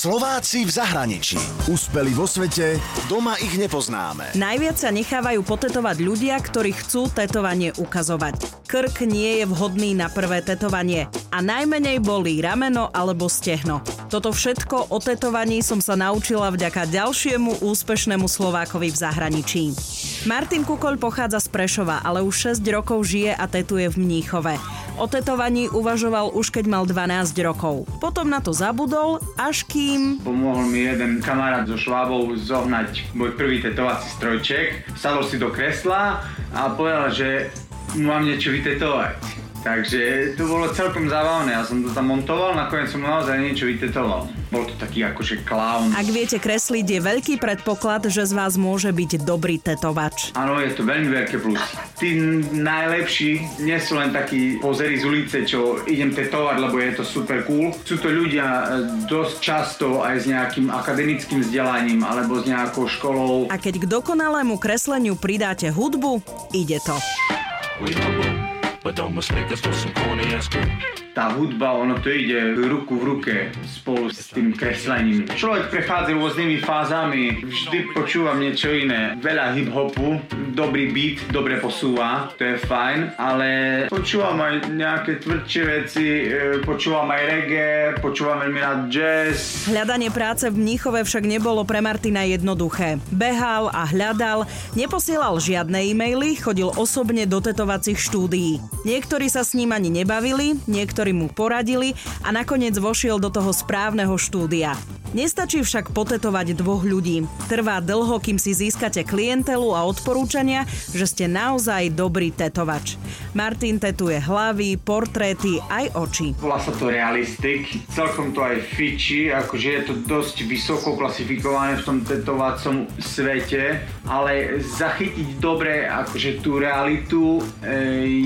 Slováci v zahraničí. Úspeli vo svete, doma ich nepoznáme. Najviac sa nechávajú potetovať ľudia, ktorí chcú tetovanie ukazovať. Krk nie je vhodný na prvé tetovanie a najmenej bolí rameno alebo stehno. Toto všetko o tetovaní som sa naučila vďaka ďalšiemu úspešnému Slovákovi v zahraničí. Martin Kukoľ pochádza z Prešova, ale už 6 rokov žije a tetuje v Mníchove. O tetovaní uvažoval už keď mal 12 rokov. Potom na to zabudol, až kým... Pomohol mi jeden kamarát so švábou zohnať môj prvý tetovací strojček. Sadol si do kresla a povedal, že mám niečo vytetovať. Takže to bolo celkom zábavné, ja som to tam montoval, nakoniec som naozaj niečo vytetoval. Bol to taký akože clown. Ak viete kresliť, je veľký predpoklad, že z vás môže byť dobrý tetovač. Áno, je to veľmi veľké plus. Tí najlepší nie sú len takí pozery z ulice, čo idem tetovať, lebo je to super cool. Sú to ľudia e, dosť často aj s nejakým akademickým vzdelaním alebo s nejakou školou. A keď k dokonalému kresleniu pridáte hudbu, ide to. We but don't mistake us for some corny ass tá hudba, ono to ide ruku v ruke spolu s tým kreslením. Človek prechádza rôznymi fázami, vždy počúvam niečo iné. Veľa hip-hopu, dobrý beat, dobre posúva, to je fajn, ale počúvam aj nejaké tvrdšie veci, e, počúvam aj reggae, počúvam veľmi rád jazz. Hľadanie práce v Mníchove však nebolo pre Martina jednoduché. Behal a hľadal, neposielal žiadne e-maily, chodil osobne do tetovacích štúdií. Niektorí sa s ním ani nebavili, niektorí ktorí mu poradili a nakoniec vošiel do toho správneho štúdia. Nestačí však potetovať dvoch ľudí. Trvá dlho, kým si získate klientelu a odporúčania, že ste naozaj dobrý tetovač. Martin tetuje hlavy, portréty aj oči. Volá sa to realistik, celkom to aj fiči, akože je to dosť vysoko klasifikované v tom tetovacom svete, ale zachytiť dobre akože tú realitu e,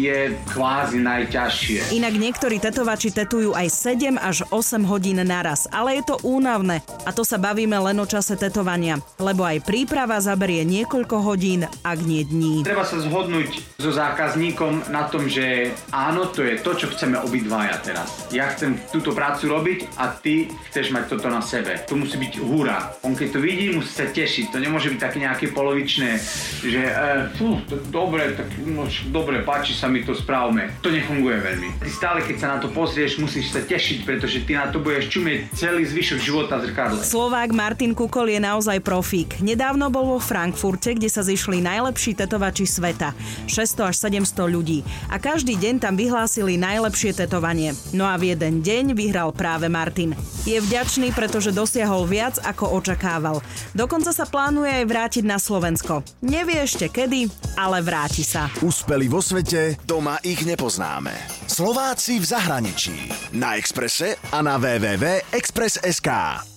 je kvázi najťažšie. Inak niektorí tetovači tetujú aj 7 až 8 hodín naraz, ale je to únavné a to sa bavíme len o čase tetovania, lebo aj príprava zaberie niekoľko hodín, ak nie dní. Treba sa zhodnúť so zákazníkom na tom, že áno, to je to, čo chceme obidvaja teraz. Ja chcem túto prácu robiť a ty chceš mať toto na sebe. To musí byť húra. On keď to vidí, musí sa tešiť. To nemôže byť také nejaké polovičné, že e, fú, to, dobre, tak no, dobre, páči sa mi to, správme. To nefunguje veľmi. Ty stále, keď sa na to pozrieš, musíš sa tešiť, pretože ty na to budeš čumieť celý zvyšok života zrkadle. Slovák Martin Kukol je naozaj profík. Nedávno bol vo Frankfurte, kde sa zišli najlepší tetovači sveta. 600 až 700 ľudí. A každý deň tam vyhlásili najlepšie tetovanie. No a v jeden deň vyhral práve Martin. Je vďačný, pretože dosiahol viac, ako očakával. Dokonca sa plánuje aj vrátiť na Slovensko. Nevie ešte kedy, ale vráti sa. Úspeli vo svete, doma ich nepoznáme. Slováci v zahraničí. Na Exprese a na www.express.sk.